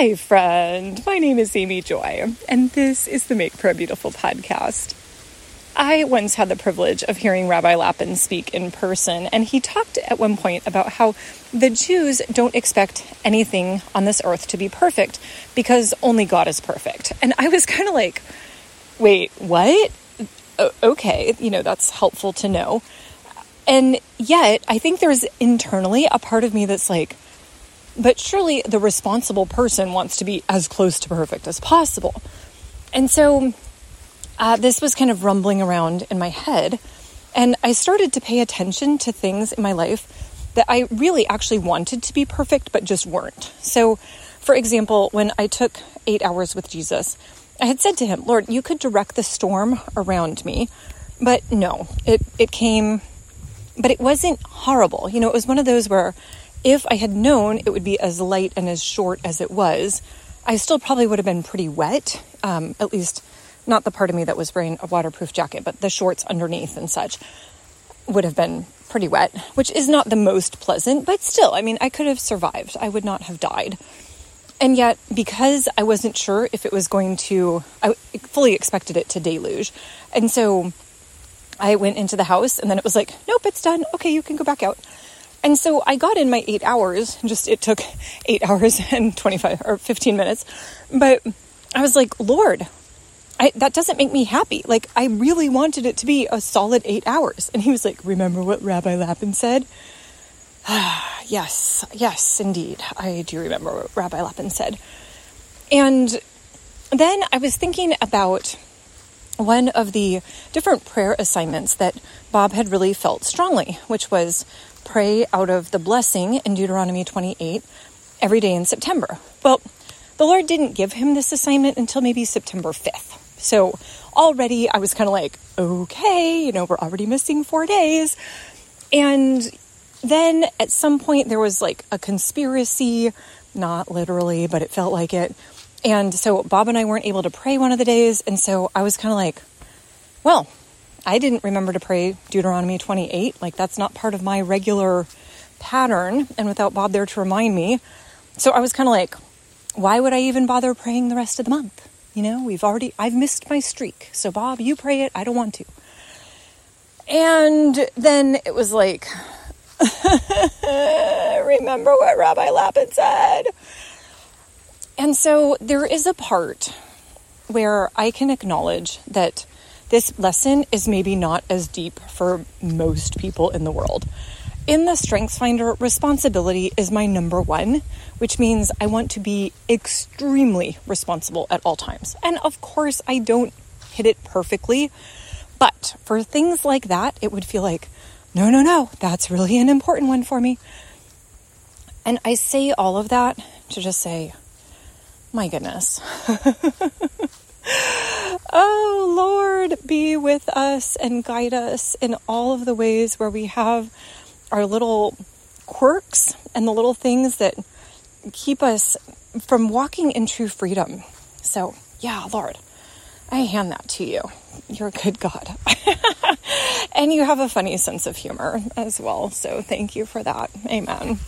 Hi, friend. My name is Amy Joy, and this is the Make Prayer Beautiful podcast. I once had the privilege of hearing Rabbi Lapin speak in person, and he talked at one point about how the Jews don't expect anything on this earth to be perfect because only God is perfect. And I was kind of like, wait, what? okay, you know, that's helpful to know. And yet, I think there's internally a part of me that's like, but surely the responsible person wants to be as close to perfect as possible. And so uh, this was kind of rumbling around in my head. And I started to pay attention to things in my life that I really actually wanted to be perfect, but just weren't. So, for example, when I took eight hours with Jesus, I had said to him, Lord, you could direct the storm around me. But no, it, it came, but it wasn't horrible. You know, it was one of those where if I had known it would be as light and as short as it was, I still probably would have been pretty wet, um, at least not the part of me that was wearing a waterproof jacket, but the shorts underneath and such would have been pretty wet, which is not the most pleasant, but still, I mean, I could have survived. I would not have died. And yet, because I wasn't sure if it was going to, I fully expected it to deluge. And so I went into the house and then it was like, nope, it's done. Okay, you can go back out. And so I got in my eight hours, just it took eight hours and 25 or 15 minutes. But I was like, Lord, I, that doesn't make me happy. Like, I really wanted it to be a solid eight hours. And he was like, Remember what Rabbi Lapin said? Ah, yes, yes, indeed. I do remember what Rabbi Lapin said. And then I was thinking about one of the different prayer assignments that Bob had really felt strongly, which was pray out of the blessing in Deuteronomy 28 every day in September. Well, the Lord didn't give him this assignment until maybe September 5th. So already I was kind of like, okay, you know, we're already missing four days. And then at some point there was like a conspiracy, not literally, but it felt like it. And so Bob and I weren't able to pray one of the days. And so I was kind of like, well, I didn't remember to pray Deuteronomy 28. Like that's not part of my regular pattern. And without Bob there to remind me. So I was kind of like, why would I even bother praying the rest of the month? You know, we've already, I've missed my streak. So Bob, you pray it. I don't want to. And then it was like, Remember what Rabbi Lapin said. And so there is a part where I can acknowledge that this lesson is maybe not as deep for most people in the world. In the Strengths Finder, responsibility is my number one, which means I want to be extremely responsible at all times. And of course, I don't hit it perfectly, but for things like that, it would feel like, no, no, no, that's really an important one for me. And I say all of that to just say, my goodness. oh, Lord, be with us and guide us in all of the ways where we have our little quirks and the little things that keep us from walking in true freedom. So, yeah, Lord, I hand that to you. You're a good God. and you have a funny sense of humor as well. So thank you for that. Amen.